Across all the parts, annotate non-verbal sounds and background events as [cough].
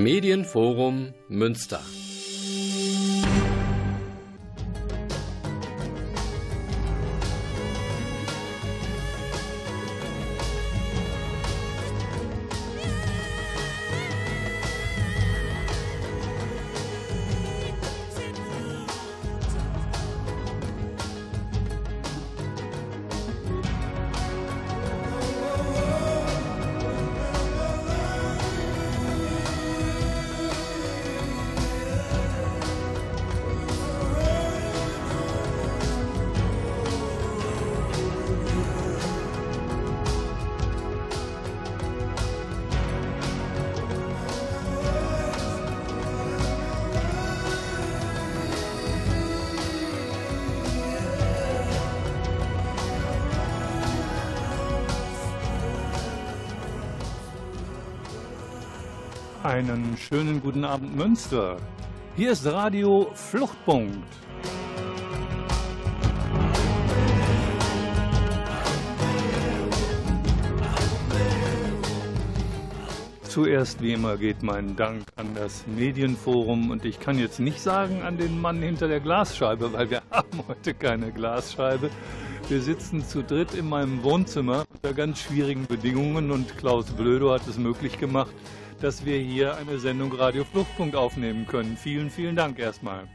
Medienforum Münster. Einen schönen guten Abend Münster. Hier ist Radio Fluchtpunkt. Zuerst wie immer geht mein Dank an das Medienforum und ich kann jetzt nicht sagen an den Mann hinter der Glasscheibe, weil wir [laughs] haben heute keine Glasscheibe. Wir sitzen zu dritt in meinem Wohnzimmer unter ganz schwierigen Bedingungen und Klaus Blödo hat es möglich gemacht, dass wir hier eine Sendung Radio Fluchtpunkt aufnehmen können. Vielen, vielen Dank erstmal.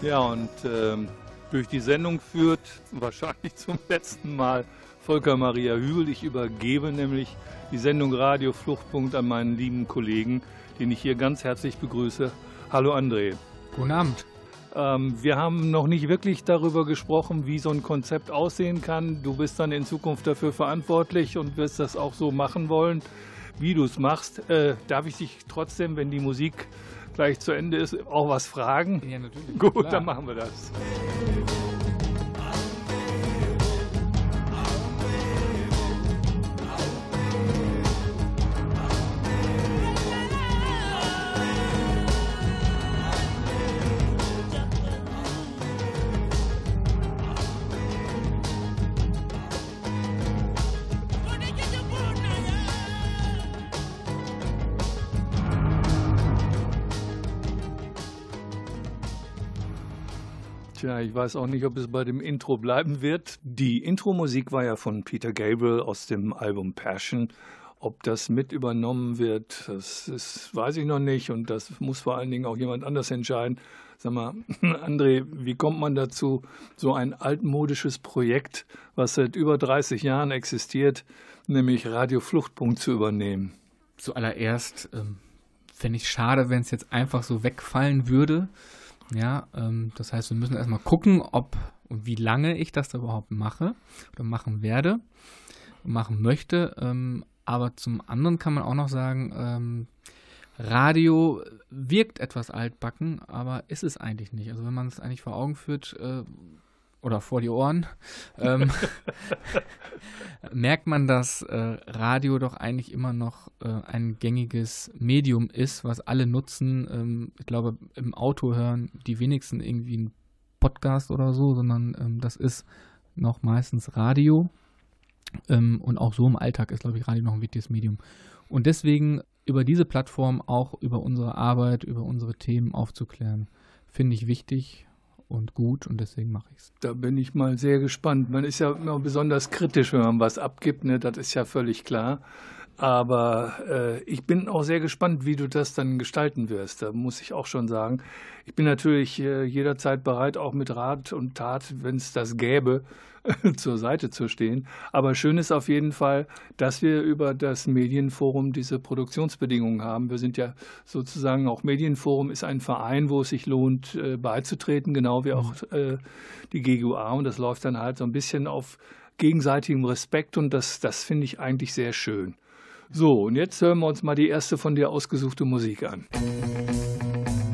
Ja, und ähm, durch die Sendung führt, wahrscheinlich zum [laughs] letzten Mal, Volker Maria Hügel. Ich übergebe nämlich die Sendung Radio Fluchtpunkt an meinen lieben Kollegen, den ich hier ganz herzlich begrüße. Hallo André. Guten Abend. Ähm, wir haben noch nicht wirklich darüber gesprochen, wie so ein Konzept aussehen kann. Du bist dann in Zukunft dafür verantwortlich und wirst das auch so machen wollen, wie du es machst. Äh, darf ich dich trotzdem, wenn die Musik gleich zu Ende ist, auch was fragen? Ja, natürlich. Gut, Klar. dann machen wir das. Tja, ich weiß auch nicht, ob es bei dem Intro bleiben wird. Die Intro-Musik war ja von Peter Gabriel aus dem Album Passion. Ob das mit übernommen wird, das ist, weiß ich noch nicht. Und das muss vor allen Dingen auch jemand anders entscheiden. Sag mal, [laughs] André, wie kommt man dazu, so ein altmodisches Projekt, was seit über 30 Jahren existiert, nämlich Radio Fluchtpunkt zu übernehmen? Zuallererst ähm, fände ich schade, wenn es jetzt einfach so wegfallen würde. Ja, ähm, das heißt, wir müssen erstmal gucken, ob und wie lange ich das da überhaupt mache oder machen werde, machen möchte. Ähm, aber zum anderen kann man auch noch sagen, ähm, Radio wirkt etwas altbacken, aber ist es eigentlich nicht. Also wenn man es eigentlich vor Augen führt äh, oder vor die Ohren, ähm, [laughs] merkt man, dass äh, Radio doch eigentlich immer noch äh, ein gängiges Medium ist, was alle nutzen. Ähm, ich glaube, im Auto hören die wenigsten irgendwie einen Podcast oder so, sondern ähm, das ist noch meistens Radio. Ähm, und auch so im Alltag ist, glaube ich, Radio noch ein wichtiges Medium. Und deswegen über diese Plattform auch über unsere Arbeit, über unsere Themen aufzuklären, finde ich wichtig und gut und deswegen mache ich es. Da bin ich mal sehr gespannt. Man ist ja immer besonders kritisch, wenn man was abgibt, ne? das ist ja völlig klar. Aber äh, ich bin auch sehr gespannt, wie du das dann gestalten wirst. Da muss ich auch schon sagen. Ich bin natürlich äh, jederzeit bereit, auch mit Rat und Tat, wenn es das gäbe, [laughs] zur Seite zu stehen. Aber schön ist auf jeden Fall, dass wir über das Medienforum diese Produktionsbedingungen haben. Wir sind ja sozusagen auch Medienforum ist ein Verein, wo es sich lohnt, äh, beizutreten, genau wie auch äh, die GGUA. Und das läuft dann halt so ein bisschen auf gegenseitigem Respekt und das, das finde ich eigentlich sehr schön. So, und jetzt hören wir uns mal die erste von dir ausgesuchte Musik an. sunset's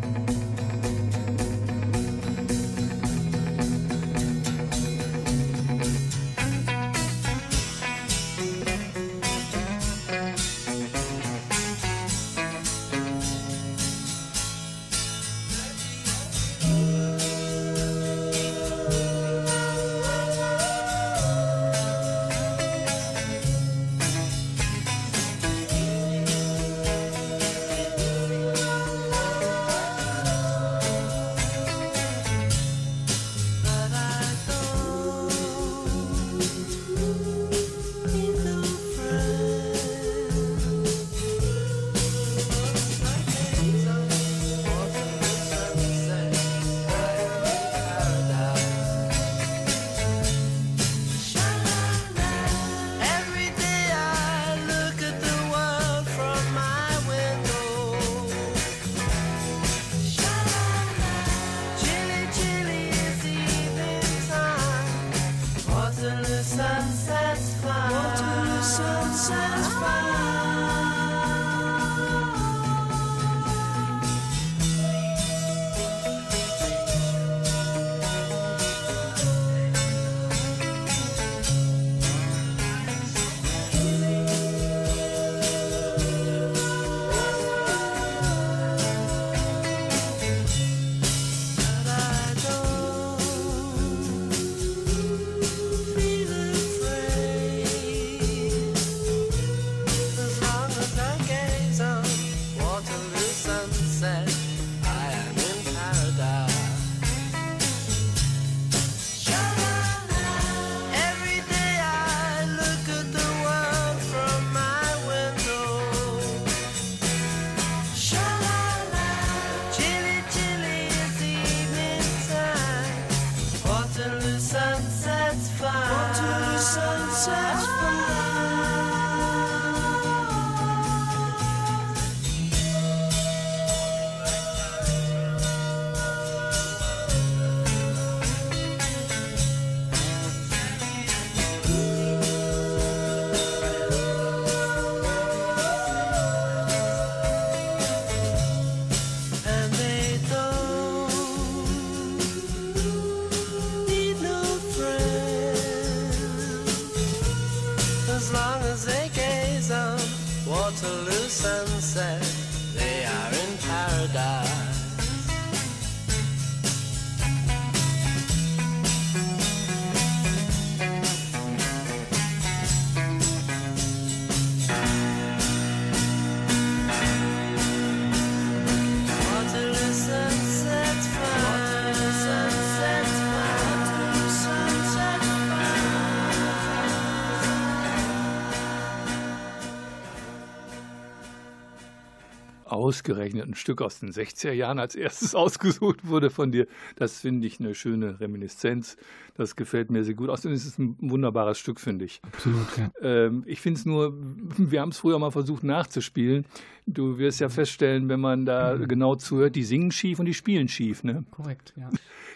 Ausgerechnet ein Stück aus den 60er Jahren als erstes [laughs] ausgesucht wurde von dir. Das finde ich eine schöne Reminiszenz. Das gefällt mir sehr gut. Außerdem ist es ein wunderbares Stück, finde ich. Absolut, ja. Ähm, ich finde es nur, wir haben es früher mal versucht nachzuspielen. Du wirst ja feststellen, wenn man da genau zuhört, die singen schief und die spielen schief. Ne? Korrekt, ja.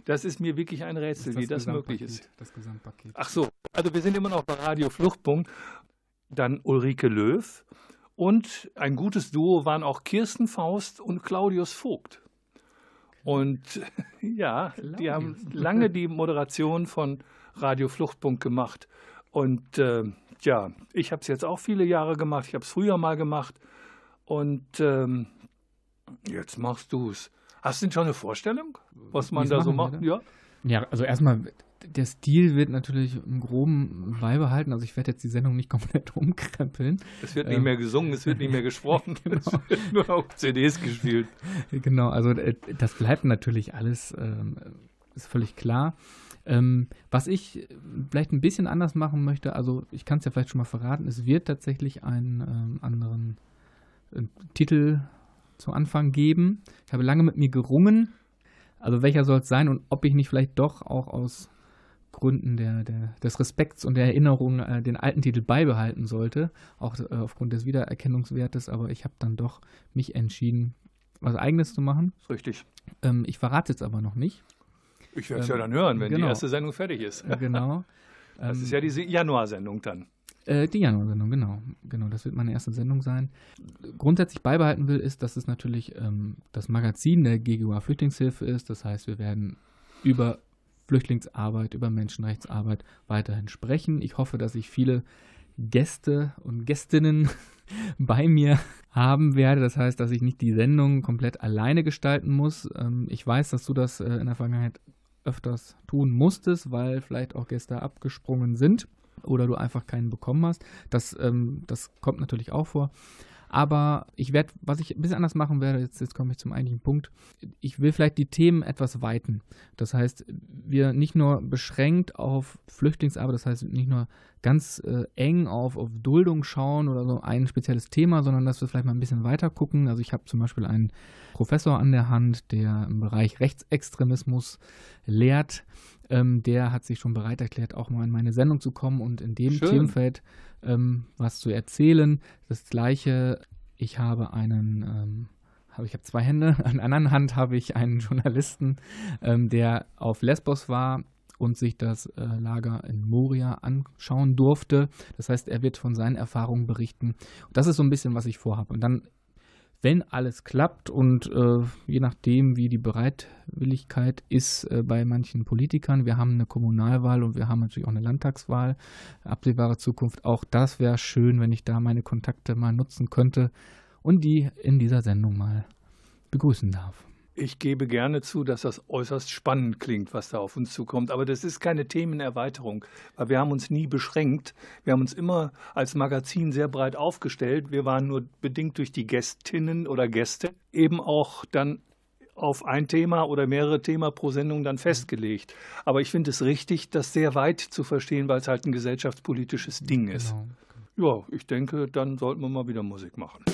Das ist mir wirklich ein Rätsel, wie das möglich ist. Das Gesamtpaket. Ach so, also wir sind immer noch bei Radio Fluchtpunkt. Dann Ulrike Löw. Und ein gutes Duo waren auch Kirsten Faust und Claudius Vogt. Und [laughs] ja, die haben [laughs] lange die Moderation von Radio Fluchtpunkt gemacht. Und äh, ja, ich habe es jetzt auch viele Jahre gemacht. Ich habe es früher mal gemacht. Und ähm, jetzt machst du es. Hast du denn schon eine Vorstellung, was man Wie's da so machen macht? Ja, Ja, also erstmal, der Stil wird natürlich im Groben beibehalten. Also ich werde jetzt die Sendung nicht [laughs] komplett umkrempeln. es wird nicht Ähm. mehr gesungen, es wird nicht mehr gesprochen, [laughs] [laughs] es Genau. wird nur auf CDs gespielt. Genau, also äh, das bleibt natürlich alles, ähm, ist völlig klar. Ähm, was ich vielleicht ein bisschen anders machen möchte, also ich kann es ja vielleicht schon mal verraten, es wird tatsächlich einen ähm, anderen äh, Titel zu Anfang geben. Ich habe lange mit mir gerungen, also welcher soll es sein und ob ich nicht vielleicht doch auch aus Gründen der, der, des Respekts und der Erinnerung äh, den alten Titel beibehalten sollte, auch äh, aufgrund des Wiedererkennungswertes, aber ich habe dann doch mich entschieden, was eigenes zu machen. Ist richtig. Ähm, ich verrate jetzt aber noch nicht. Ich werde es Ähm, ja dann hören, wenn die genau. erste Sendung fertig ist. Äh, genau. [laughs] Das Ähm, ist ja diese Januarsendung dann. Äh, die Januarsendung, genau. Genau, das wird meine erste Sendung sein. Grundsätzlich beibehalten will, ist, dass es natürlich ähm, das Magazin der GGUA Flüchtlingshilfe ist. Das heißt, wir werden über Flüchtlingsarbeit, über Menschenrechtsarbeit weiterhin sprechen. Ich hoffe, dass ich viele Gäste und Gästinnen [laughs] bei mir haben werde. Das heißt, dass ich nicht die Sendung komplett alleine gestalten muss. Ähm, ich weiß, dass du das äh, in der Vergangenheit öfters tun musstest, weil vielleicht auch Gäste abgesprungen sind oder du einfach keinen bekommen hast. Das, ähm, das kommt natürlich auch vor. Aber ich werde, was ich ein bisschen anders machen werde, jetzt, jetzt komme ich zum eigentlichen Punkt, ich will vielleicht die Themen etwas weiten. Das heißt, wir nicht nur beschränkt auf Flüchtlingsarbeit, das heißt nicht nur ganz äh, eng auf, auf Duldung schauen oder so ein spezielles Thema, sondern dass wir vielleicht mal ein bisschen weiter gucken. Also ich habe zum Beispiel einen Professor an der Hand, der im Bereich Rechtsextremismus lehrt. Ähm, der hat sich schon bereit erklärt, auch mal in meine Sendung zu kommen und in dem Schön. Themenfeld ähm, was zu erzählen. Das gleiche, ich habe einen, ähm, habe ich habe zwei Hände, [laughs] an der anderen Hand habe ich einen Journalisten, ähm, der auf Lesbos war und sich das äh, Lager in Moria anschauen durfte. Das heißt, er wird von seinen Erfahrungen berichten. Und das ist so ein bisschen, was ich vorhabe. Und dann wenn alles klappt und äh, je nachdem, wie die Bereitwilligkeit ist äh, bei manchen Politikern, wir haben eine Kommunalwahl und wir haben natürlich auch eine Landtagswahl, absehbare Zukunft, auch das wäre schön, wenn ich da meine Kontakte mal nutzen könnte und die in dieser Sendung mal begrüßen darf. Ich gebe gerne zu, dass das äußerst spannend klingt, was da auf uns zukommt. Aber das ist keine Themenerweiterung, weil wir haben uns nie beschränkt. Wir haben uns immer als Magazin sehr breit aufgestellt. Wir waren nur bedingt durch die Gästinnen oder Gäste eben auch dann auf ein Thema oder mehrere Themen pro Sendung dann festgelegt. Aber ich finde es richtig, das sehr weit zu verstehen, weil es halt ein gesellschaftspolitisches Ding ist. Genau. Ja, ich denke, dann sollten wir mal wieder Musik machen.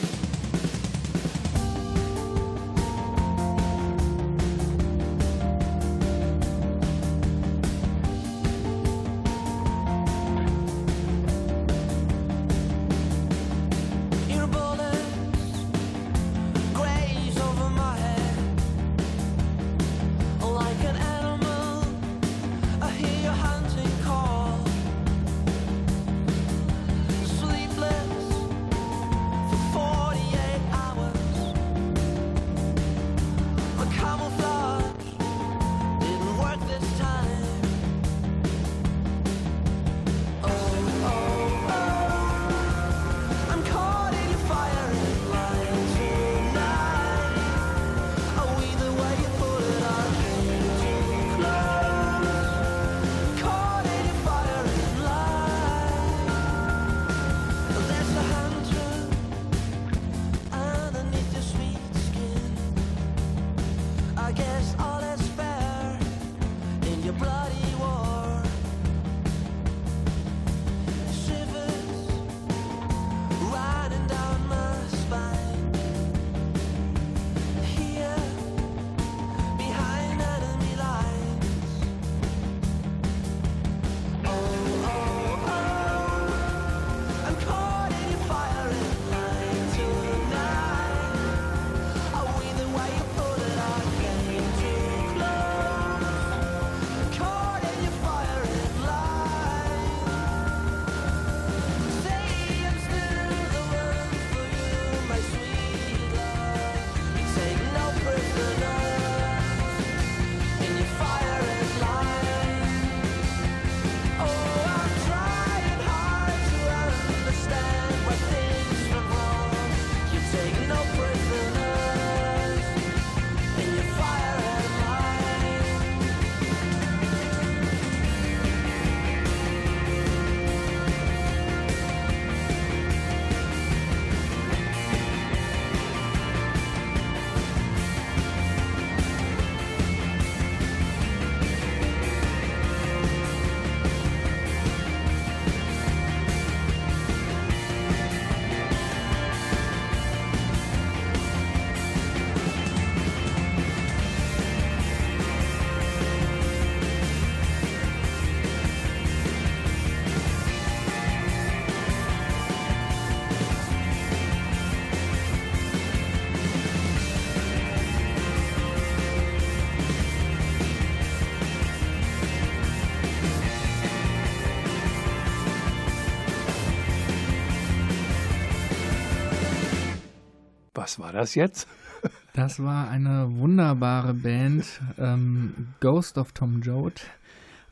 Was war das jetzt? [laughs] Das war eine wunderbare Band, ähm, Ghost of Tom Joad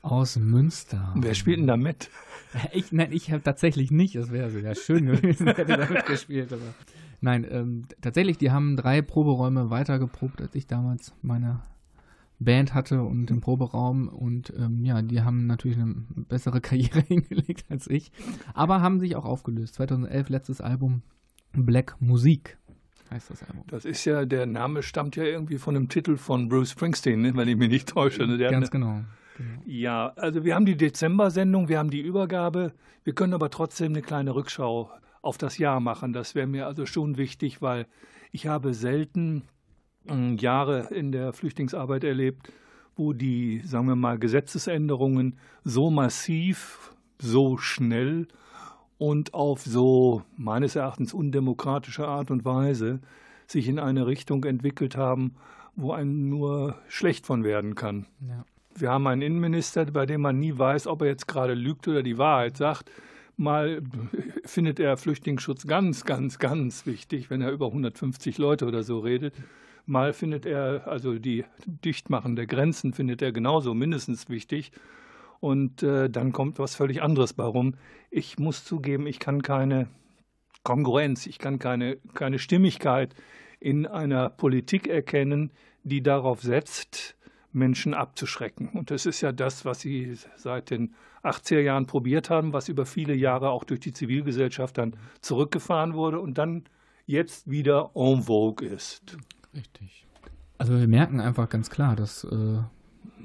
aus Münster. Wer spielt denn da mit? [laughs] Ich, nein, ich habe tatsächlich nicht. Es wäre sehr schön gewesen, hätte da mitgespielt. Aber nein, ähm, tatsächlich, die haben drei Proberäume weiter geprobt, als ich damals meine Band hatte und im Proberaum. Und ähm, ja, die haben natürlich eine bessere Karriere [laughs] hingelegt als ich. Aber haben sich auch aufgelöst. 2011 letztes Album Black Musik heißt das Album. Das ist ja, der Name stammt ja irgendwie von dem Titel von Bruce Springsteen, ne, wenn ich mich nicht täusche. Ne? Ganz genau. genau. Ja, also wir haben die Dezember-Sendung, wir haben die Übergabe. Wir können aber trotzdem eine kleine Rückschau auf das Jahr machen. Das wäre mir also schon wichtig, weil ich habe selten äh, Jahre in der Flüchtlingsarbeit erlebt, wo die, sagen wir mal, Gesetzesänderungen so massiv, so schnell und auf so meines Erachtens undemokratische Art und Weise sich in eine Richtung entwickelt haben, wo einem nur schlecht von werden kann. Ja. wir haben einen Innenminister, bei dem man nie weiß, ob er jetzt gerade lügt oder die Wahrheit sagt. Mal findet er Flüchtlingsschutz ganz, ganz, ganz wichtig, wenn er über 150 Leute oder so redet. Mal findet er, also die Dichtmachen der Grenzen findet er genauso mindestens wichtig. Und äh, dann kommt was völlig anderes warum. Ich muss zugeben, ich kann keine Kongruenz, ich kann keine, keine Stimmigkeit in einer Politik erkennen, die darauf setzt, Menschen abzuschrecken. Und das ist ja das, was sie seit den 80er Jahren probiert haben, was über viele Jahre auch durch die Zivilgesellschaft dann zurückgefahren wurde und dann jetzt wieder en vogue ist. Richtig. Also wir merken einfach ganz klar, dass äh,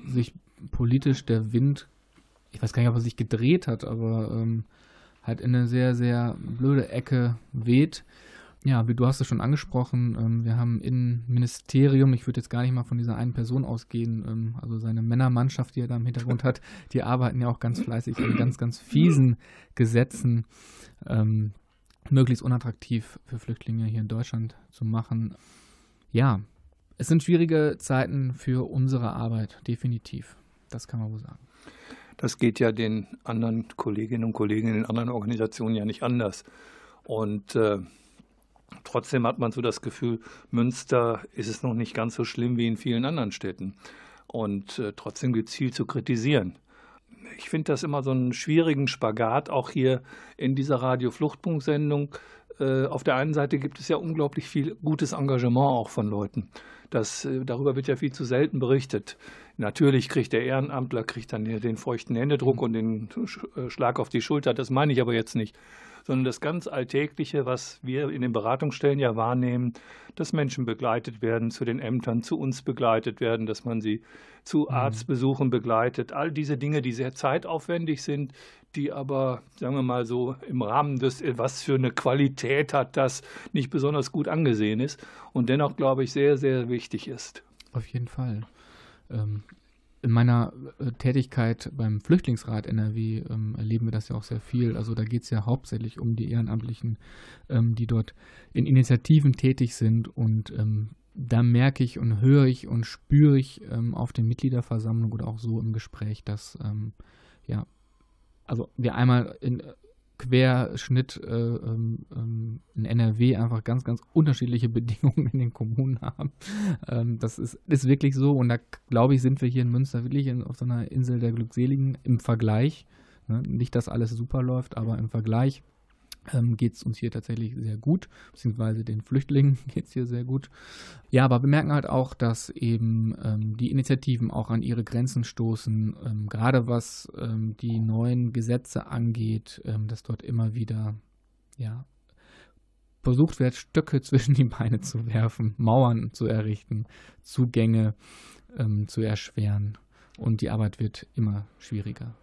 sich politisch der Wind, ich weiß gar nicht, ob er sich gedreht hat, aber ähm, halt in eine sehr, sehr blöde Ecke weht. Ja, wie du hast es schon angesprochen, ähm, wir haben im Ministerium, ich würde jetzt gar nicht mal von dieser einen Person ausgehen, ähm, also seine Männermannschaft, die er da im Hintergrund hat, die arbeiten ja auch ganz fleißig an ganz, ganz fiesen Gesetzen, ähm, möglichst unattraktiv für Flüchtlinge hier in Deutschland zu machen. Ja, es sind schwierige Zeiten für unsere Arbeit, definitiv. Das kann man wohl sagen. Das geht ja den anderen Kolleginnen und Kollegen in den anderen Organisationen ja nicht anders. Und äh, trotzdem hat man so das Gefühl, Münster ist es noch nicht ganz so schlimm wie in vielen anderen Städten. Und äh, trotzdem gibt es viel zu kritisieren. Ich finde das immer so einen schwierigen Spagat, auch hier in dieser Radio-Fluchtpunkt-Sendung. Äh, auf der einen Seite gibt es ja unglaublich viel gutes Engagement auch von Leuten. Das, äh, darüber wird ja viel zu selten berichtet. Natürlich kriegt der Ehrenamtler kriegt dann den feuchten Händedruck und den äh, Schlag auf die Schulter. Das meine ich aber jetzt nicht sondern das ganz Alltägliche, was wir in den Beratungsstellen ja wahrnehmen, dass Menschen begleitet werden zu den Ämtern, zu uns begleitet werden, dass man sie zu mhm. Arztbesuchen begleitet. All diese Dinge, die sehr zeitaufwendig sind, die aber, sagen wir mal so, im Rahmen des, was für eine Qualität hat, das nicht besonders gut angesehen ist und dennoch, glaube ich, sehr, sehr wichtig ist. Auf jeden Fall. Ähm, in meiner äh, Tätigkeit beim Flüchtlingsrat NRW ähm, erleben wir das ja auch sehr viel. Also da geht es ja hauptsächlich um die Ehrenamtlichen, ähm, die dort in Initiativen tätig sind. Und ähm, da merke ich und höre ich und spüre ich ähm, auf den Mitgliederversammlungen oder auch so im Gespräch, dass ähm, ja, also wir einmal in Querschnitt äh, ähm, ähm in NRW einfach ganz, ganz unterschiedliche [laughs] Bedingungen in den Kommunen haben. Ähm, das ist, ist wirklich so und da glaube ich, sind wir hier in Münster wirklich in, auf so einer Insel der Glückseligen im Vergleich. Ne? Nicht, dass alles super läuft, aber im Vergleich ähm, geht es uns hier tatsächlich sehr gut, beziehungsweise den Flüchtlingen [laughs] geht es hier sehr gut. Ja, aber wir merken halt auch, dass eben ähm, die Initiativen auch an ihre Grenzen stoßen, ähm, gerade was ähm, die neuen Gesetze angeht, ähm, dass dort immer wieder ja, versucht wird, Stöcke [laughs] zwischen die Beine zu werfen, Mauern zu errichten, Zugänge ähm, zu erschweren und die Arbeit wird immer schwieriger.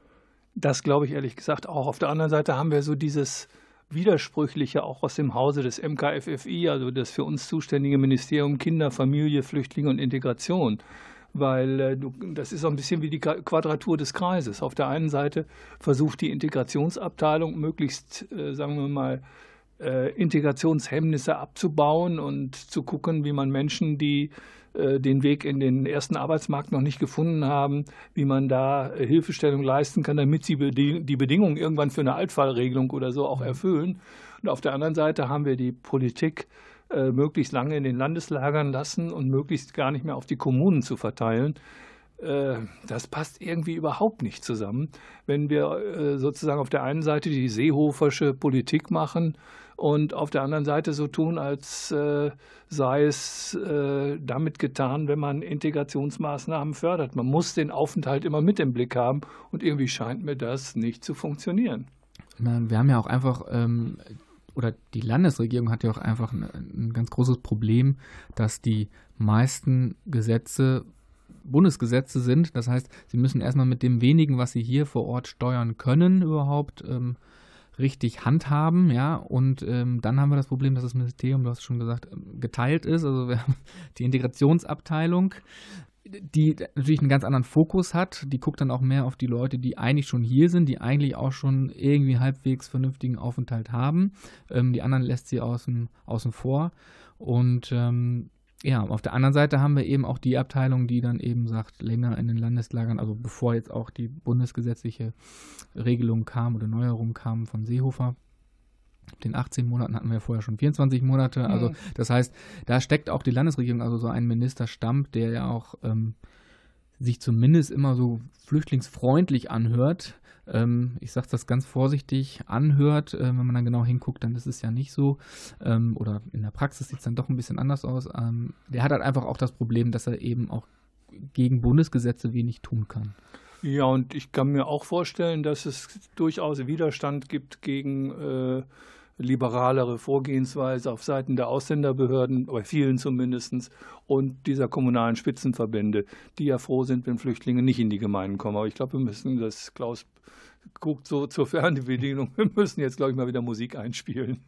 Das glaube ich ehrlich gesagt auch. Auf der anderen Seite haben wir so dieses Widersprüchliche auch aus dem Hause des MKFFI, also das für uns zuständige Ministerium Kinder, Familie, Flüchtlinge und Integration. Weil äh, das ist so ein bisschen wie die Quadratur des Kreises. Auf der einen Seite versucht die Integrationsabteilung möglichst, äh, sagen wir mal, äh, Integrationshemmnisse abzubauen und zu gucken, wie man Menschen, die den Weg in den ersten Arbeitsmarkt noch nicht gefunden haben, wie man da äh, Hilfestellung leisten kann, damit sie die Bedingungen irgendwann für eine Altfallregelung oder so auch erfüllen. Und auf der anderen Seite haben wir die Politik äh, möglichst lange in den Landeslagern lassen und möglichst gar nicht mehr auf die Kommunen zu verteilen. Das passt irgendwie überhaupt nicht zusammen, wenn wir sozusagen auf der einen Seite die seehofersche Politik machen und auf der anderen Seite so tun, als äh, sei es äh, damit getan, wenn man Integrationsmaßnahmen fördert. Man muss den Aufenthalt immer mit im Blick haben und irgendwie scheint mir das nicht zu funktionieren. Wir haben ja auch einfach, ähm, oder die Landesregierung hat ja auch einfach ein, ein ganz großes Problem, dass die meisten Gesetze Bundesgesetze sind. Das heißt, sie müssen erstmal mit dem wenigen, was sie hier vor Ort steuern können, überhaupt ähm, richtig handhaben, ja. Und ähm, dann haben wir das Problem, dass das Ministerium, du hast schon gesagt, ähm, geteilt ist. Also wir [laughs] haben die Integrationsabteilung, die natürlich einen ganz anderen Fokus hat. Die guckt dann auch mehr auf die Leute, die eigentlich schon hier sind, die eigentlich auch schon irgendwie halbwegs vernünftigen Aufenthalt haben. Ähm, die anderen lässt sie außen, außen vor. Und ähm, ja, auf der anderen Seite haben wir eben auch die Abteilung, die dann eben sagt, länger in den Landeslagern, also bevor jetzt auch die bundesgesetzliche Regelung kam oder Neuerung kam von Seehofer. Den 18 Monaten hatten wir ja vorher schon 24 Monate. Also Mhm. das heißt, da steckt auch die Landesregierung, also so ein Ministerstamm, der ja auch ähm, sich zumindest immer so flüchtlingsfreundlich anhört. Ähm, ich sage das ganz vorsichtig, anhört. Äh, wenn man dann genau hinguckt, dann ist es ja nicht so. Ähm, oder in der Praxis sieht es dann doch ein bisschen anders aus. Ähm, der hat halt einfach auch das Problem, dass er eben auch gegen Bundesgesetze wenig tun kann. Ja, und ich kann mir auch vorstellen, dass es durchaus Widerstand gibt gegen äh, liberalere Vorgehensweise auf Seiten der Ausländerbehörden, bei vielen zumindest, und dieser kommunalen Spitzenverbände, die ja froh sind, wenn Flüchtlinge nicht in die Gemeinden kommen. Aber ich glaube, wir müssen, das Klaus guckt so zur Fernbedienung, [laughs] wir müssen jetzt, glaube ich, mal wieder Musik einspielen.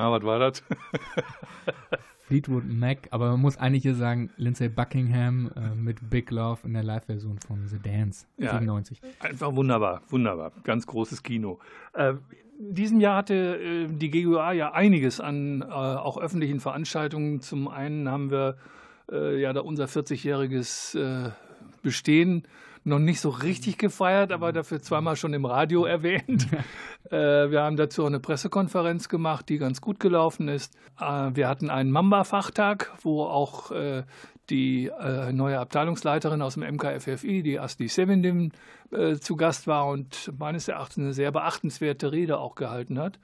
Na, was war das? [laughs] Fleetwood Mac, aber man muss eigentlich hier sagen, Lindsay Buckingham äh, mit Big Love in der Live-Version von The Dance, Ja. 97. Einfach wunderbar, wunderbar. Ganz großes Kino. Äh, in diesem Jahr hatte äh, die GUA ja einiges an äh, auch öffentlichen Veranstaltungen. Zum einen haben wir äh, ja da unser 40-jähriges äh, Bestehen noch nicht so richtig gefeiert, aber dafür zweimal schon im Radio erwähnt. [laughs] äh, wir haben dazu auch eine Pressekonferenz gemacht, die ganz gut gelaufen ist. Äh, wir hatten einen Mamba-Fachtag, wo auch äh, die äh, neue Abteilungsleiterin aus dem MKFFI, die Asti Sevindim, äh, zu Gast war und meines Erachtens eine sehr beachtenswerte Rede auch gehalten hat.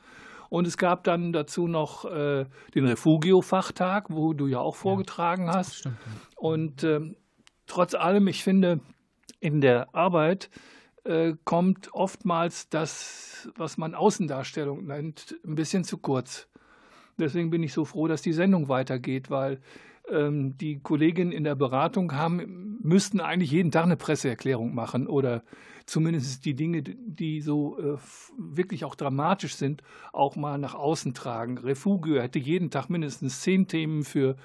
Und es gab dann dazu noch äh, den Refugio-Fachtag, wo du ja auch vorgetragen hast. Stimmt. ja. Und ähm, trotz allem, ich finde, in der Arbeit äh, kommt oftmals das, was man Außendarstellung nennt, ein bisschen zu kurz. Deswegen bin ich so froh, dass die Sendung weitergeht, weil ähm, die Kolleginnen in der Beratung haben müssten eigentlich jeden Tag eine Presseerklärung machen oder zumindest die Dinge, die so äh, wirklich auch dramatisch sind, auch mal nach außen tragen. Refugio hätte jeden Tag mindestens zehn Themen für,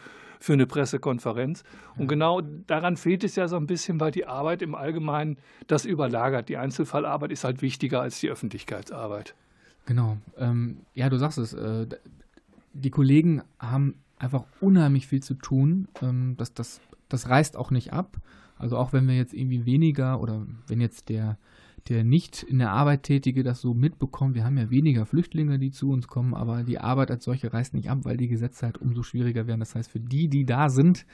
für eine Pressekonferenz. Und genau daran fehlt es ja so ein bisschen, weil die Arbeit im Allgemeinen das überlagert. Die Einzelfallarbeit ist halt wichtiger als die Öffentlichkeitsarbeit. Genau. Ähm, ja, du sagst es. Äh, die Kollegen haben einfach unheimlich viel zu tun. Ähm, das, das, das reißt auch nicht ab. Also auch wenn wir jetzt irgendwie weniger oder wenn jetzt der, der nicht in der Arbeit Tätige das so mitbekommt, wir haben ja weniger Flüchtlinge, die zu uns kommen, aber die Arbeit als solche reißt nicht ab, weil die Gesetze halt umso schwieriger werden. Das heißt, für die, die da sind,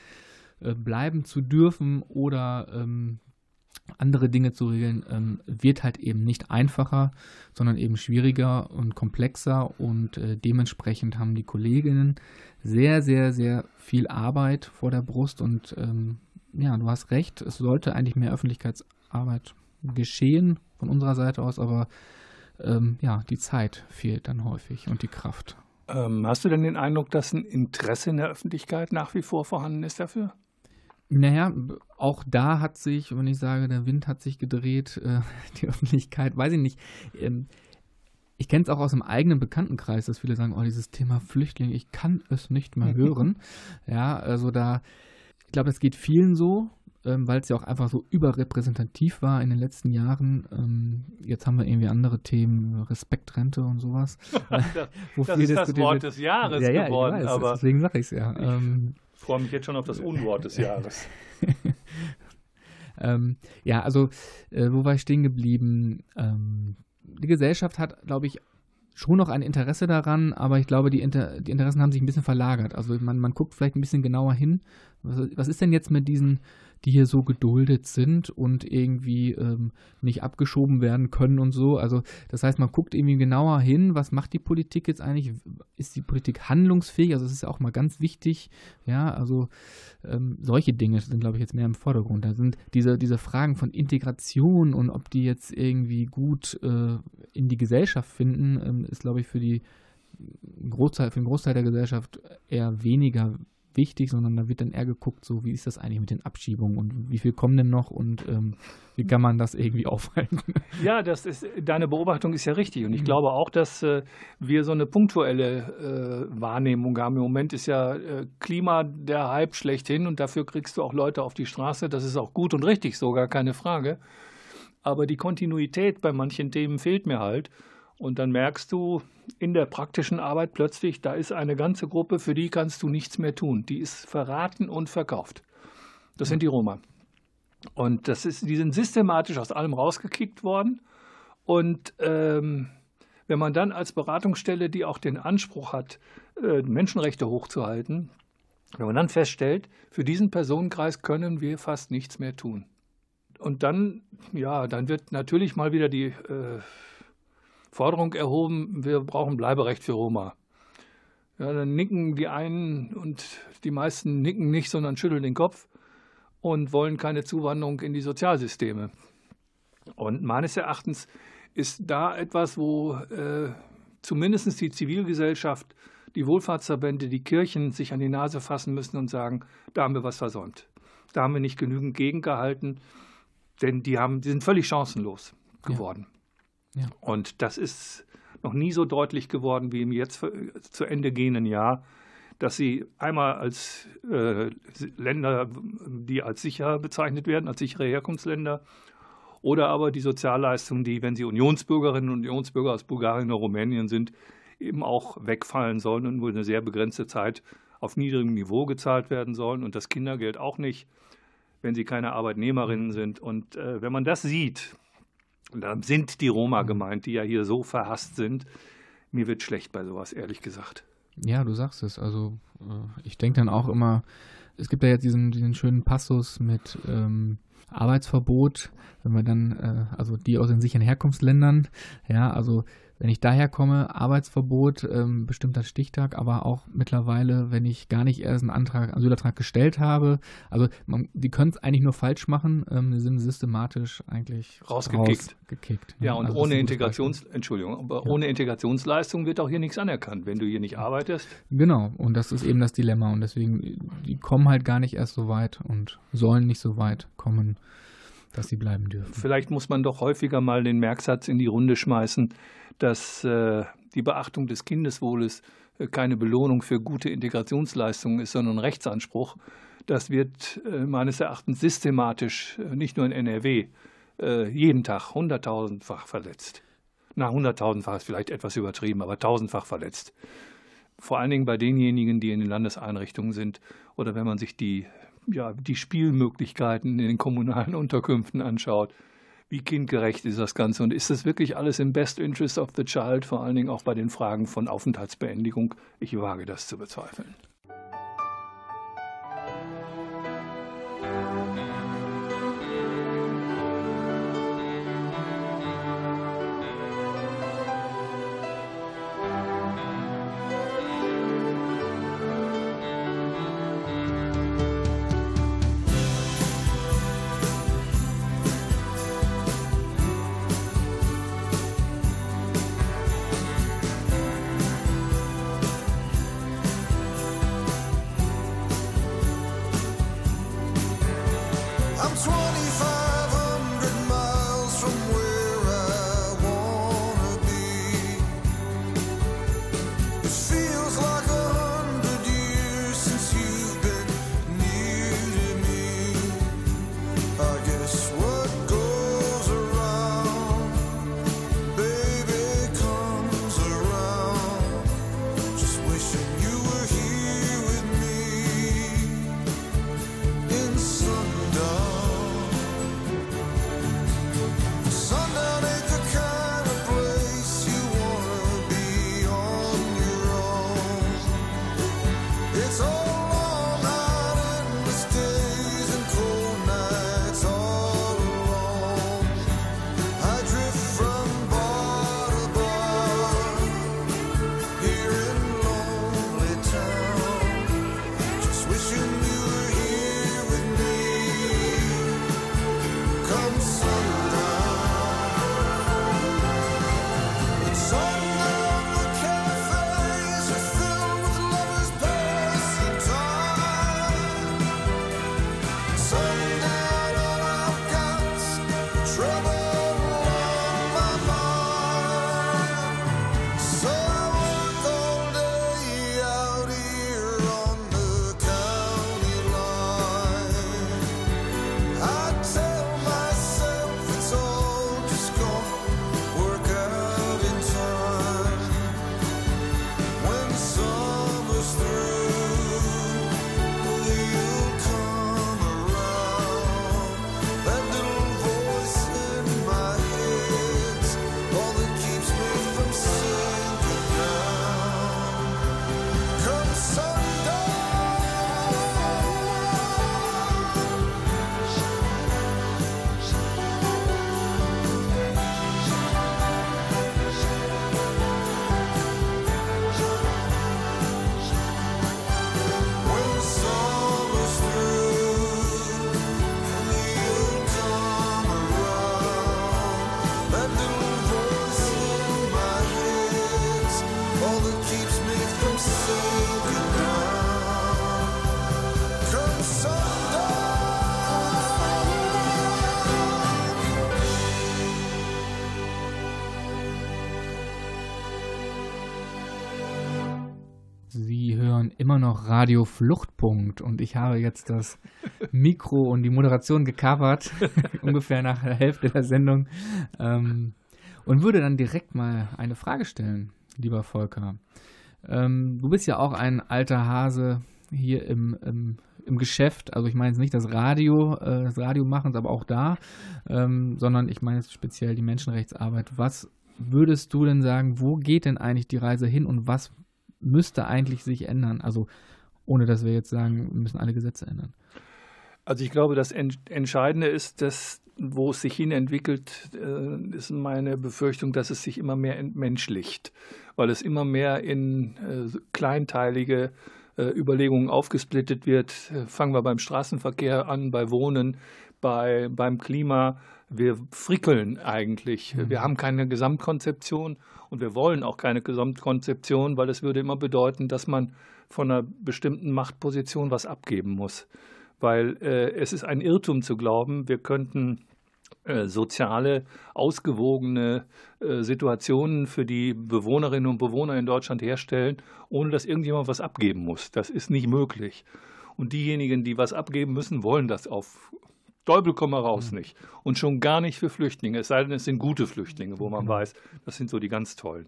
äh, bleiben zu dürfen oder ähm, andere Dinge zu regeln, ähm, wird halt eben nicht einfacher, sondern eben schwieriger und komplexer. Und äh, dementsprechend haben die Kolleginnen sehr, sehr, sehr viel Arbeit vor der Brust. Und ähm, ja, du hast recht, es sollte eigentlich mehr Öffentlichkeitsarbeit geschehen von unserer Seite aus, aber ähm, ja, die Zeit fehlt dann häufig und die Kraft. Ähm, hast du denn den Eindruck, dass ein Interesse in der Öffentlichkeit nach wie vor vorhanden ist dafür? Naja, auch da hat sich, wenn ich sage, der Wind hat sich gedreht, äh, [laughs] die Öffentlichkeit, weiß ich nicht. Ähm, ich kenne es auch aus dem eigenen Bekanntenkreis, dass viele sagen, oh, dieses Thema Flüchtling, ich kann es nicht mehr [laughs] hören. ja, also da, ich glaube, das geht vielen so, ähm, weil es ja auch einfach so überrepräsentativ war in den letzten Jahren. Ähm, jetzt haben wir irgendwie andere Themen, Respektrente und sowas. das, [laughs] das ist das Wort des Jahres ja, ja, geworden, weiß, aber deswegen sage ich es ja. Ähm, ich freue mich jetzt schon auf das Unwort des [laughs] Jahres. ähm, ja, also, äh, wo war ich stehen geblieben? Ähm, die Gesellschaft hat, glaube ich, schon noch ein Interesse daran, aber ich glaube, die, Inter die Interessen haben sich ein bisschen verlagert. Also man, man guckt vielleicht ein bisschen genauer hin. Was, was ist denn jetzt mit diesen die hier so geduldet sind und irgendwie ähm, nicht abgeschoben werden können und so. Also das heißt, man guckt irgendwie genauer hin, was macht die Politik jetzt eigentlich? Ist die Politik handlungsfähig? Also das ist ja auch mal ganz wichtig. Ja, also ähm, solche Dinge sind, glaube ich, jetzt mehr im Vordergrund. Da sind diese, diese Fragen von Integration und ob die jetzt irgendwie gut äh, in die Gesellschaft finden, ähm, ist, glaube ich, für die Großteil, für den Großteil der Gesellschaft eher weniger wichtig, sondern da wird dann eher geguckt, so wie ist das eigentlich mit den Abschiebungen und wie viel kommen denn noch und ähm, wie kann man das irgendwie [laughs] aufhalten? Ja, das ist, deine Beobachtung ist ja richtig und ich mhm. glaube auch, dass äh, wir so eine punktuelle äh, Wahrnehmung haben. Im Moment ist ja äh, Klima der Hype schlechthin und dafür kriegst du auch Leute auf die Straße. Das ist auch gut und richtig, sogar keine Frage. Aber die Kontinuität bei manchen Themen fehlt mir halt. Und dann merkst du in der praktischen Arbeit plötzlich, da ist eine ganze Gruppe, für die kannst du nichts mehr tun. Die ist verraten und verkauft. Das sind die Roma. Und das ist, die sind systematisch aus allem rausgekickt worden. Und ähm, wenn man dann als Beratungsstelle, die auch den Anspruch hat, äh, Menschenrechte hochzuhalten, wenn man dann feststellt, für diesen Personenkreis können wir fast nichts mehr tun. Und dann, ja, dann wird natürlich mal wieder die äh, Forderung erhoben, wir brauchen Bleiberecht für Roma. Ja, dann nicken die einen und die meisten nicken nicht, sondern schütteln den Kopf und wollen keine Zuwanderung in die Sozialsysteme. Und meines Erachtens ist da etwas, wo äh, zumindest die Zivilgesellschaft, die Wohlfahrtsverbände, die Kirchen sich an die Nase fassen müssen und sagen, da haben wir was versäumt. Da haben wir nicht genügend gegengehalten, denn die, haben, die sind völlig chancenlos geworden. Und das ist noch nie so deutlich geworden wie im jetzt zu Ende gehenden Jahr, dass sie einmal als äh, Länder, die als sicher bezeichnet werden, als sichere Herkunftsländer, oder aber die Sozialleistungen, die, wenn sie Unionsbürgerinnen und Unionsbürger aus Bulgarien oder Rumänien sind, eben auch wegfallen sollen und nur eine sehr begrenzte Zeit auf niedrigem Niveau gezahlt werden sollen und das Kindergeld auch nicht, wenn sie keine Arbeitnehmerinnen sind. Und äh, wenn man das sieht, da sind die Roma mhm. gemeint, die ja hier so verhasst sind. Mir wird schlecht bei sowas, ehrlich gesagt. Ja, du sagst es. Also äh, ich denke dann auch immer, es gibt ja jetzt diesen, diesen schönen Passus mit ähm, Arbeitsverbot, wenn wir dann, äh, also die aus den sicheren Herkunftsländern, ja, also wenn ich daher komme, Arbeitsverbot, ähm, bestimmter Stichtag, aber auch mittlerweile, wenn ich gar nicht erst einen Antrag, Asylantrag gestellt habe. Also man, die können es eigentlich nur falsch machen, ähm, die sind systematisch eigentlich Rausgekickt. rausgekickt, Ja, ne? und Also ohne Integrations, Entschuldigung, aber ohne Integrationsleistung wird auch hier nichts anerkannt. Wenn du hier nicht arbeitest. Genau, und das ist eben das Dilemma und deswegen, die kommen halt gar nicht erst so weit und sollen nicht so weit kommen, dass sie bleiben dürfen. vielleicht muss man doch häufiger mal den Merksatz in die Runde schmeißen, dass äh, die Beachtung des Kindeswohles äh, keine Belohnung für gute Integrationsleistungen ist, sondern Rechtsanspruch. Das wird äh, meines Erachtens systematisch, äh, nicht nur in NRW, äh, jeden Tag hunderttausendfach verletzt. Na, hunderttausendfach ist vielleicht etwas übertrieben, aber tausendfach verletzt. Vor allen Dingen bei denjenigen, die in den Landeseinrichtungen sind oder wenn man sich die, ja, die Spielmöglichkeiten in den kommunalen Unterkünften anschaut. Wie kindgerecht ist das Ganze und ist das wirklich alles im Best Interest of the Child, vor allen Dingen auch bei den Fragen von Aufenthaltsbeendigung? Ich wage das zu bezweifeln. Noch Radio Fluchtpunkt und ich habe jetzt das Mikro und die Moderation gecovert, [laughs] ungefähr nach der Hälfte der Sendung, ähm, und würde dann direkt mal eine Frage stellen, lieber Volker. Ähm, du bist ja auch ein alter Hase hier im, im, im Geschäft, also ich meine jetzt nicht das Radio, äh, das Radio machen, aber auch da, ähm, sondern ich meine jetzt speziell die Menschenrechtsarbeit. Was würdest du denn sagen, wo geht denn eigentlich die Reise hin und was müsste eigentlich sich ändern? Also ohne dass wir jetzt sagen, wir müssen alle Gesetze ändern. Also ich glaube, das Ent Entscheidende ist, dass wo es sich hin entwickelt, äh, ist meine Befürchtung, dass es sich immer mehr entmenschlicht, weil es immer mehr in äh, kleinteilige äh, Überlegungen aufgesplittet wird. Fangen wir beim Straßenverkehr an, bei Wohnen, bei, beim Klima. Wir frickeln eigentlich. Wir haben keine Gesamtkonzeption und wir wollen auch keine Gesamtkonzeption, weil es würde immer bedeuten, dass man von einer bestimmten Machtposition was abgeben muss. Weil äh, es ist ein Irrtum zu glauben, wir könnten äh, soziale, ausgewogene äh, Situationen für die Bewohnerinnen und Bewohner in Deutschland herstellen, ohne dass irgendjemand was abgeben muss. Das ist nicht möglich. Und diejenigen, die was abgeben müssen, wollen das auf Teufel komm mal raus nicht. Und schon gar nicht für Flüchtlinge, es sei denn, es sind gute Flüchtlinge, wo man weiß, das sind so die ganz tollen.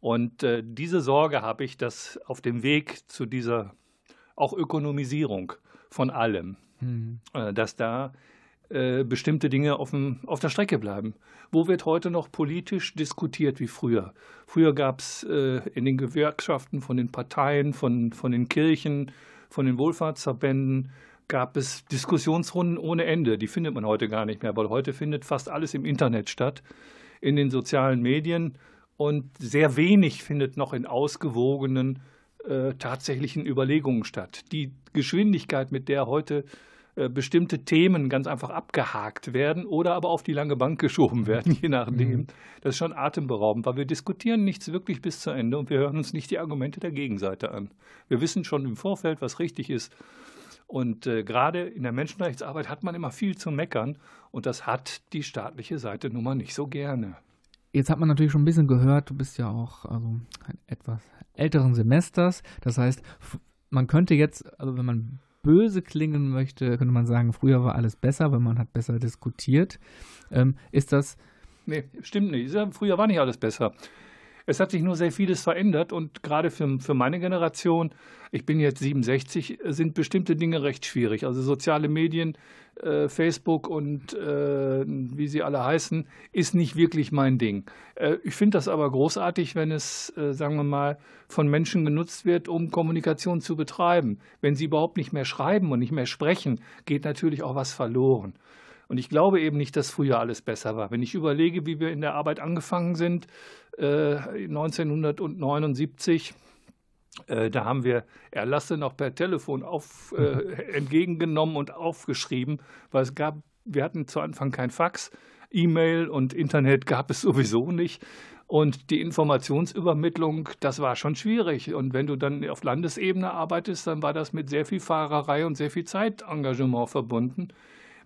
Und äh, diese Sorge habe ich, dass auf dem Weg zu dieser auch Ökonomisierung von allem, äh, dass da äh, bestimmte Dinge auf, dem, auf der Strecke bleiben. Wo wird heute noch politisch diskutiert wie früher? Früher gab es äh, in den Gewerkschaften von den Parteien, von, von den Kirchen, von den Wohlfahrtsverbänden, gab es Diskussionsrunden ohne Ende. Die findet man heute gar nicht mehr, weil heute findet fast alles im Internet statt, in den sozialen Medien und sehr wenig findet noch in ausgewogenen äh, tatsächlichen Überlegungen statt. Die Geschwindigkeit, mit der heute äh, bestimmte Themen ganz einfach abgehakt werden oder aber auf die lange Bank [laughs] geschoben werden, je nachdem. Das ist schon atemberaubend, weil wir diskutieren nichts wirklich bis zu Ende und wir hören uns nicht die Argumente der Gegenseite an. Wir wissen schon im Vorfeld, was richtig ist. Und äh, gerade in der Menschenrechtsarbeit hat man immer viel zu meckern und das hat die staatliche Seite nun mal nicht so gerne. Jetzt hat man natürlich schon ein bisschen gehört, du bist ja auch also ein etwas älteren Semesters. Das heißt, man könnte jetzt, also wenn man böse klingen möchte, könnte man sagen, früher war alles besser, weil man hat besser diskutiert. Ähm, ist das, Nee, stimmt nicht. Früher war nicht alles besser. Es hat sich nur sehr vieles verändert und gerade für, für meine Generation, ich bin jetzt 67, sind bestimmte Dinge recht schwierig. Also soziale Medien, äh, Facebook und äh, wie sie alle heißen, ist nicht wirklich mein Ding. Äh, ich finde das aber großartig, wenn es, äh, sagen wir mal, von Menschen genutzt wird, um Kommunikation zu betreiben. Wenn sie überhaupt nicht mehr schreiben und nicht mehr sprechen, geht natürlich auch was verloren. Und ich glaube eben nicht, dass früher alles besser war. Wenn ich überlege, wie wir in der Arbeit angefangen sind, äh, 1979, äh, da haben wir Erlasse noch per Telefon auf, äh, [laughs] entgegengenommen und aufgeschrieben, weil es gab, wir hatten zu Anfang kein Fax, E-Mail und Internet gab es sowieso nicht. Und die Informationsübermittlung, das war schon schwierig. Und wenn du dann auf Landesebene arbeitest, dann war das mit sehr viel Fahrerei und sehr viel Zeitengagement verbunden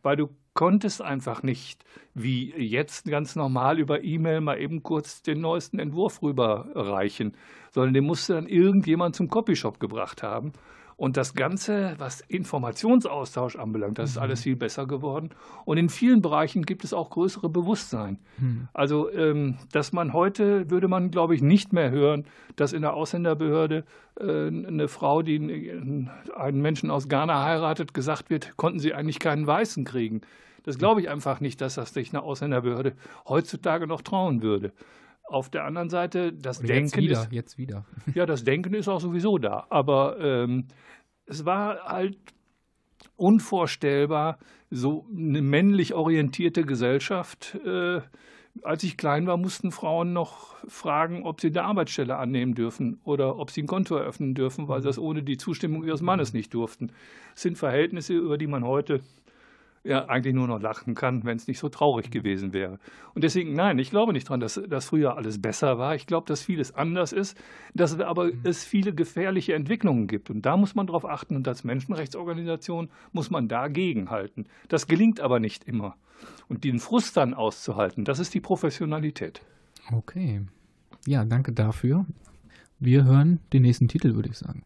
weil du konntest einfach nicht, wie jetzt ganz normal über E-Mail mal eben kurz den neuesten Entwurf rüberreichen, sondern den musste dann irgendjemand zum Copyshop gebracht haben. Und das Ganze, was Informationsaustausch anbelangt, das ist alles viel besser geworden. Und in vielen Bereichen gibt es auch größere Bewusstsein. Also, ähm, dass man heute, würde man, glaube ich, nicht mehr hören, dass in der Ausländerbehörde äh, eine Frau, die einen einen Menschen aus Ghana heiratet, gesagt wird, konnten sie eigentlich keinen Weißen kriegen. Das glaube ich einfach nicht, dass das sich eine Ausländerbehörde heutzutage noch trauen würde. Auf der anderen Seite, das oder jetzt Denken wieder, ist, jetzt wieder. [laughs] ja, das Denken ist auch sowieso da. Aber ähm, es war halt unvorstellbar, so eine männlich orientierte Gesellschaft. Äh, als ich klein war, mussten Frauen noch fragen, ob sie eine Arbeitsstelle annehmen dürfen oder ob sie ein Konto eröffnen dürfen, weil sie das ohne die Zustimmung ihres Mannes nicht durften. Das sind Verhältnisse, über die man heute ja eigentlich nur noch lachen kann, wenn es nicht so traurig gewesen wäre. Und deswegen, nein, ich glaube nicht dran, dass, dass früher alles besser war. Ich glaube, dass vieles anders ist, dass aber es viele gefährliche Entwicklungen gibt. Und da muss man drauf achten und als Menschenrechtsorganisation muss man dagegen halten. Das gelingt aber nicht immer. Und den Frust dann auszuhalten, das ist die Professionalität. Okay. Ja, danke dafür. Wir hören den nächsten Titel, würde ich sagen.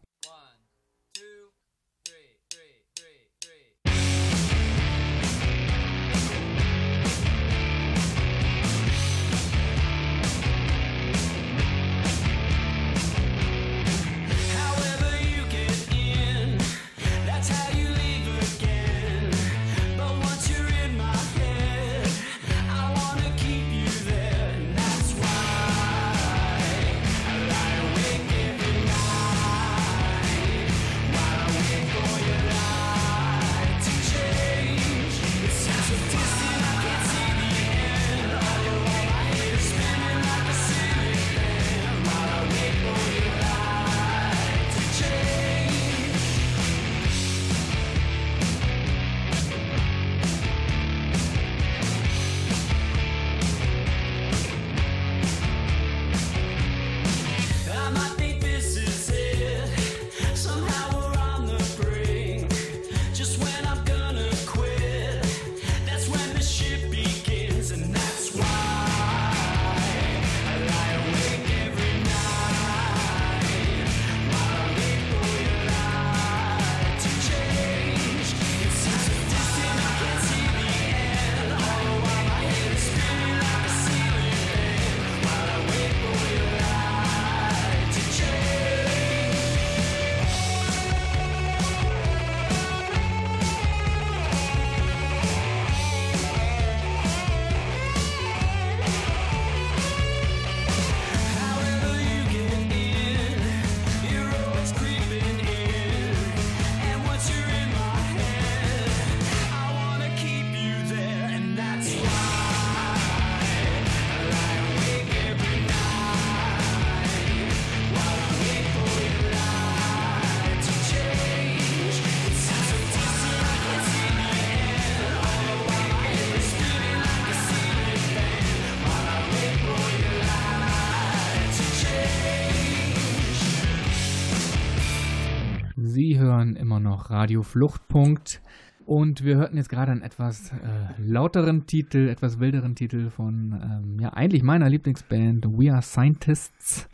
Immer noch Radio Fluchtpunkt. Und wir hörten jetzt gerade einen etwas äh, lauteren Titel, etwas wilderen Titel von, ähm, ja, eigentlich meiner Lieblingsband We Are Scientists.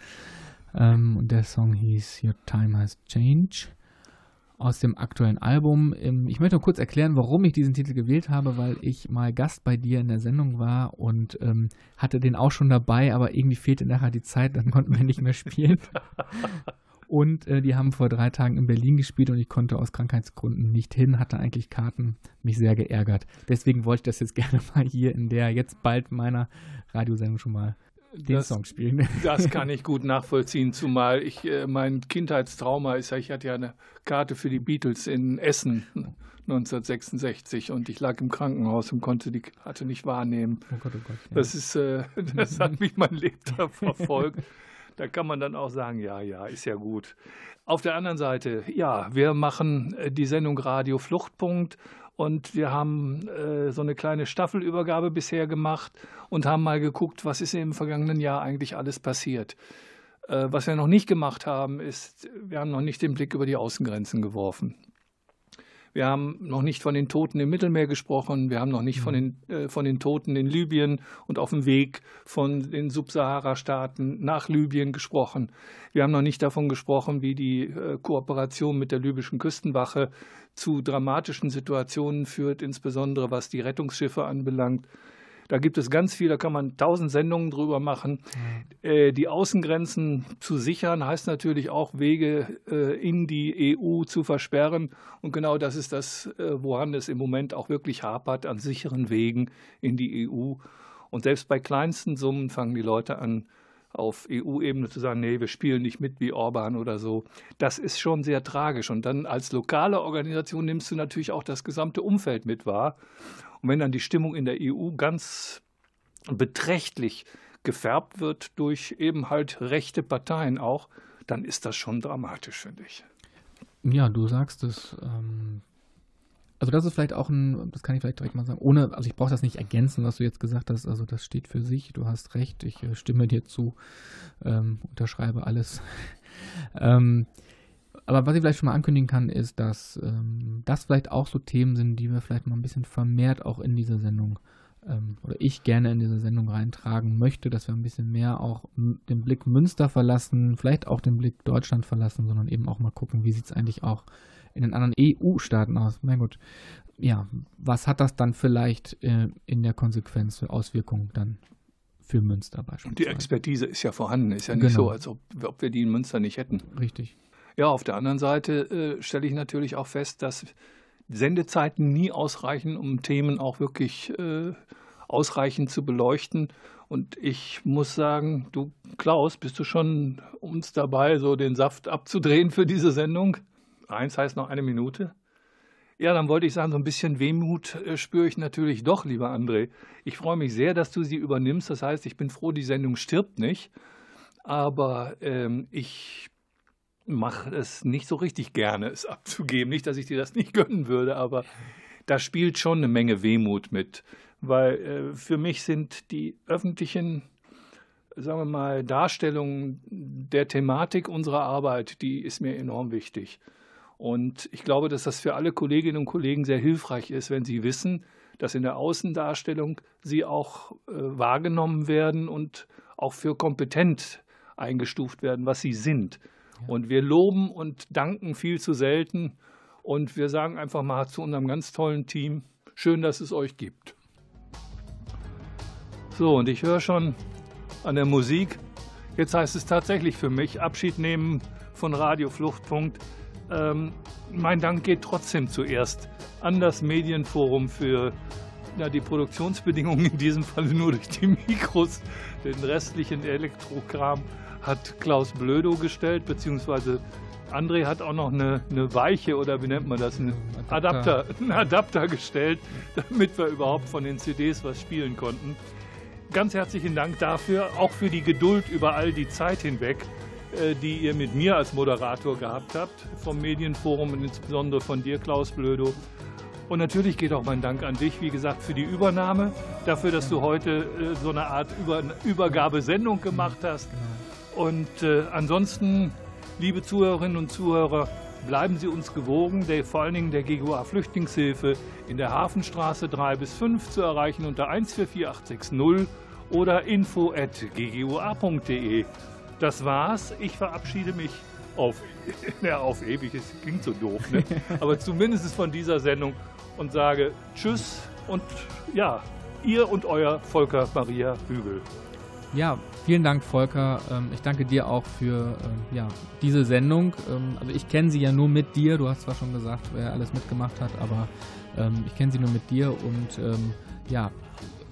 Ähm, und der Song hieß Your Time Has Changed aus dem aktuellen Album. Ähm, Ich möchte nur kurz erklären, warum ich diesen Titel gewählt habe, weil ich mal Gast bei dir in der Sendung war und ähm, hatte den auch schon dabei, aber irgendwie fehlte nachher die Zeit, dann konnten wir nicht mehr spielen. [laughs] Und äh, die haben vor drei Tagen in Berlin gespielt und ich konnte aus Krankheitsgründen nicht hin, hatte eigentlich Karten, mich sehr geärgert. Deswegen wollte ich das jetzt [laughs] gerne mal hier in der jetzt bald meiner Radiosendung schon mal den Das- Song spielen. [laughs] Das kann ich gut nachvollziehen, zumal ich äh, mein Kindheitstrauma ist ja, ich hatte ja eine Karte für die Beatles in Essen 1966 und ich lag im Krankenhaus und konnte die Karte nicht wahrnehmen. Oh Gott, oh Gott. Ja. Das ist, äh, [laughs] das hat mich mein Lebtag verfolgt. Da kann man dann auch sagen, ja, ja, ist ja gut. Auf der anderen Seite, ja, wir machen äh, die Sendung Radio Fluchtpunkt und wir haben äh, so eine kleine Staffelübergabe bisher gemacht und haben mal geguckt, was ist im vergangenen Jahr eigentlich alles passiert. Äh, was wir noch nicht gemacht haben, ist, wir haben noch nicht den Blick über die Außengrenzen geworfen. Wir haben noch nicht von den Toten im Mittelmeer gesprochen. Wir haben noch nicht von den, äh, von den Toten in Libyen und auf dem Weg von den Subsahara-Staaten nach Libyen gesprochen. Wir haben noch nicht davon gesprochen, wie die äh, Kooperation mit der libyschen Küstenwache zu dramatischen Situationen führt, insbesondere was die Rettungsschiffe anbelangt. Da gibt es ganz viel, da kann man tausend Sendungen drüber machen. Äh, die Außengrenzen zu sichern heißt natürlich auch Wege äh, in die EU zu versperren. Und genau das ist das, äh, woran es im Moment auch wirklich hapert, an sicheren Wegen in die EU. Und selbst bei kleinsten Summen fangen die Leute an, auf EU-Ebene zu sagen, nee, wir spielen nicht mit wie Orban oder so. Das ist schon sehr tragisch. Und dann als lokale Organisation nimmst du natürlich auch das gesamte Umfeld mit wahr. Und wenn dann die Stimmung in der EU ganz beträchtlich gefärbt wird durch eben halt rechte Parteien auch, dann ist das schon dramatisch, finde ich. Ja, du sagst es. Ähm, also das ist vielleicht auch ein, das kann ich vielleicht direkt mal sagen, ohne, also ich brauche das nicht ergänzen, was du jetzt gesagt hast, also das steht für sich, du hast recht, ich äh, stimme dir zu, ähm, unterschreibe alles. [laughs] ähm, aber was ich vielleicht schon mal ankündigen kann, ist, dass ähm, das vielleicht auch so Themen sind, die wir vielleicht mal ein bisschen vermehrt auch in diese Sendung ähm, oder ich gerne in diese Sendung reintragen möchte, dass wir ein bisschen mehr auch den Blick Münster verlassen, vielleicht auch den Blick Deutschland verlassen, sondern eben auch mal gucken, wie sieht es eigentlich auch in den anderen EU-Staaten aus. Na gut, ja, was hat das dann vielleicht äh, in der Konsequenz für Auswirkungen dann für Münster beispielsweise? Die Expertise ist ja vorhanden, ist ja nicht Genau. so, als ob, ob wir die in Münster nicht hätten. Richtig. Ja, auf der anderen Seite äh, stelle ich natürlich auch fest, dass Sendezeiten nie ausreichen, um Themen auch wirklich äh, ausreichend zu beleuchten. Und ich muss sagen, du Klaus, bist du schon uns dabei, so den Saft abzudrehen für diese Sendung? Eins heißt noch eine Minute. Ja, dann wollte ich sagen, so ein bisschen Wehmut äh, spüre ich natürlich doch, lieber André. Ich freue mich sehr, dass du sie übernimmst. Das heißt, ich bin froh, die Sendung stirbt nicht. Aber ähm, ich mache es nicht so richtig gerne, es abzugeben. Nicht, dass ich dir das nicht gönnen würde, aber da spielt schon eine Menge Wehmut mit. Weil äh, für mich sind die öffentlichen, sagen wir mal, Darstellungen der Thematik unserer Arbeit, die ist mir enorm wichtig. Und ich glaube, dass das für alle Kolleginnen und Kollegen sehr hilfreich ist, wenn sie wissen, dass in der Außendarstellung sie auch äh, wahrgenommen werden und auch für kompetent eingestuft werden, was sie sind. Und wir loben und danken viel zu selten. Und wir sagen einfach mal zu unserem ganz tollen Team, schön, dass es euch gibt. So, und ich höre schon an der Musik, jetzt heißt es tatsächlich für mich, Abschied nehmen von Radio Fluchtpunkt. Ähm, mein Dank geht trotzdem zuerst an das Medienforum für ja, die Produktionsbedingungen, in diesem Fall nur durch die Mikros. Den restlichen Elektrokram hat Klaus Blödo gestellt, beziehungsweise André hat auch noch eine, eine Weiche oder wie nennt man das, einen Adapter. [laughs] Einen Adapter gestellt, damit wir überhaupt von den CDs was spielen konnten. Ganz herzlichen Dank dafür, auch für die Geduld über all die Zeit hinweg, äh, die ihr mit mir als Moderator gehabt habt, vom Medienforum und insbesondere von dir, Klaus Blödo. Und natürlich geht auch mein Dank an dich, wie gesagt, für die Übernahme, dafür, dass du heute äh, so eine Art Über Übergabesendung gemacht hast. Und äh, ansonsten, liebe Zuhörerinnen und Zuhörer, bleiben Sie uns gewogen, der, vor allen Dingen der GGOA Flüchtlingshilfe in der Hafenstraße 3 bis 5 zu erreichen unter 144860 oder info at ggoa.de. Das war's. Ich verabschiede mich auf, [laughs] ja, auf ewig. Es klingt so doof, ne? [laughs] aber zumindest von dieser Sendung und sage Tschüss und ja, ihr und euer Volker Maria Hügel. Ja, vielen Dank, Volker. Ähm, Ich danke dir auch für ähm, ja, diese Sendung. Ähm, Also ich kenne sie ja nur mit dir. Du hast zwar schon gesagt, wer alles mitgemacht hat, aber ich kenne sie nur mit dir und ja,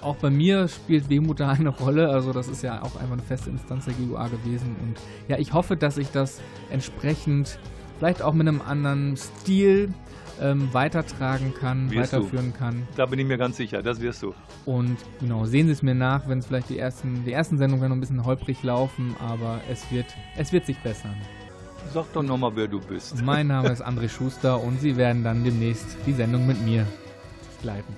auch bei mir spielt Wehmut da [laughs] eine Rolle. Also das ist ja auch einfach eine feste Instanz der GUA gewesen. Und ja, ich hoffe, dass ich das entsprechend vielleicht auch mit einem anderen Stil ähm, weitertragen kann, Wirst du. weiterführen kann. Da bin ich mir ganz sicher, das wirst du. Und genau, sehen Sie es mir nach, wenn es vielleicht die ersten, die ersten Sendungen werden noch ein bisschen holprig laufen, aber es wird, es wird sich bessern. Sag doch nochmal, wer du bist. Mein Name [laughs] ist André Schuster und Sie werden dann demnächst die Sendung mit mir begleiten.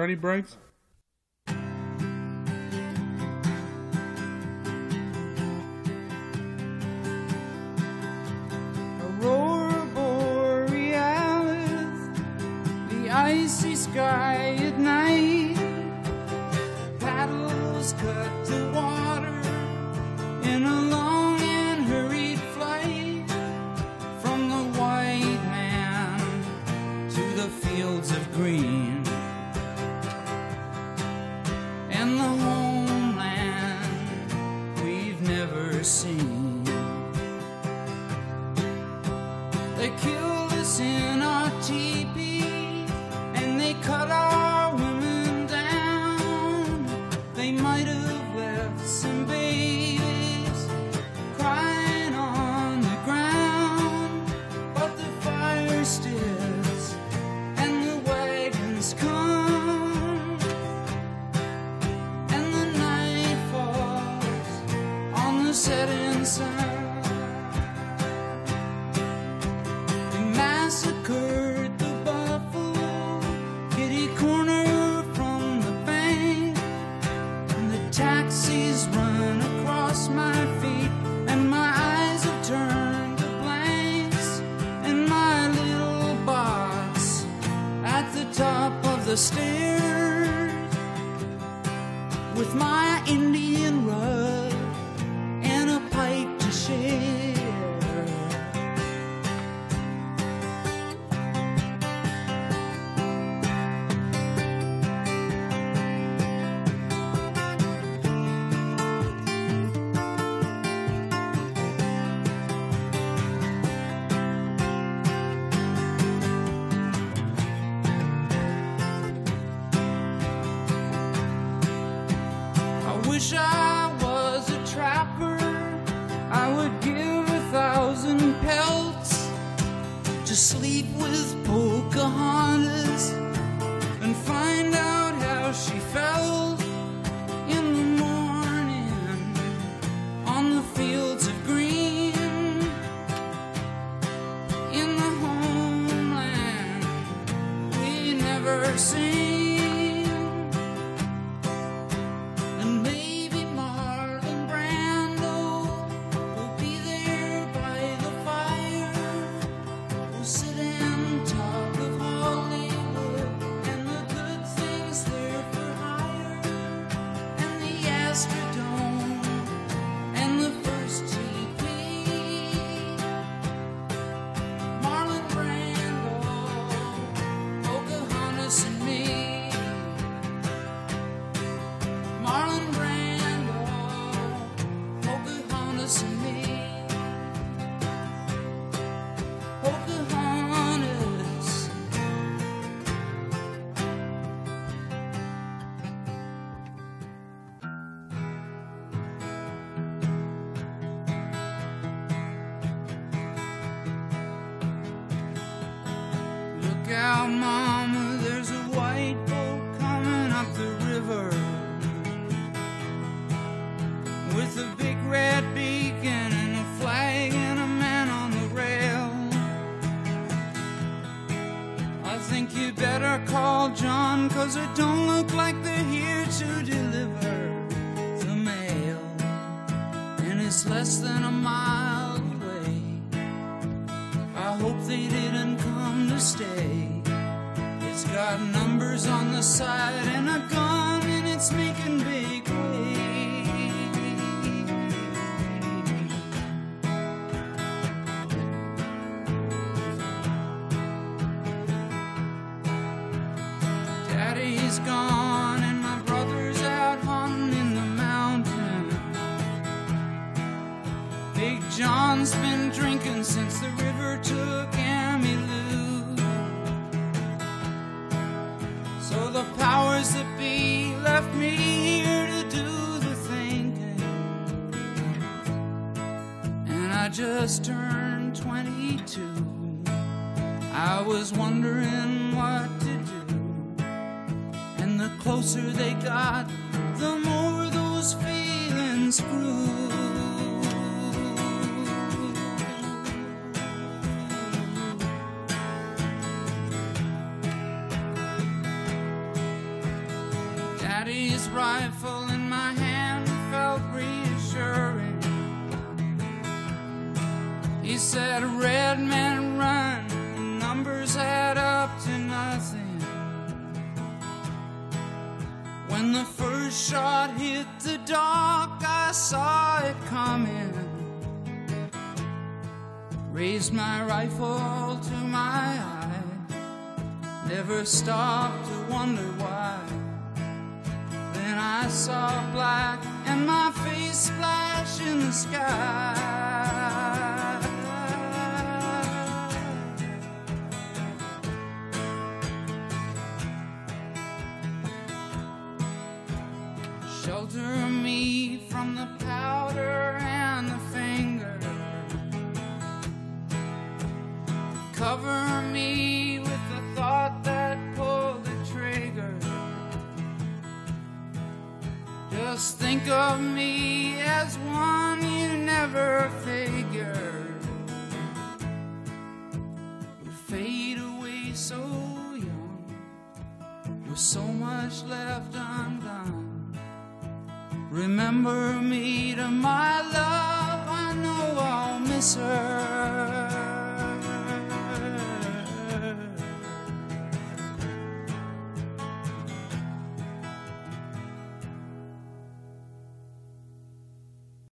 Brody breaks? understand. see me. rifle in my hand felt reassuring. He said, Red men run, the numbers add up to nothing. When the first shot hit the dock, I saw it coming. Raised my rifle to my eye, never stopped to wonder why. I saw black and my face flash in the sky.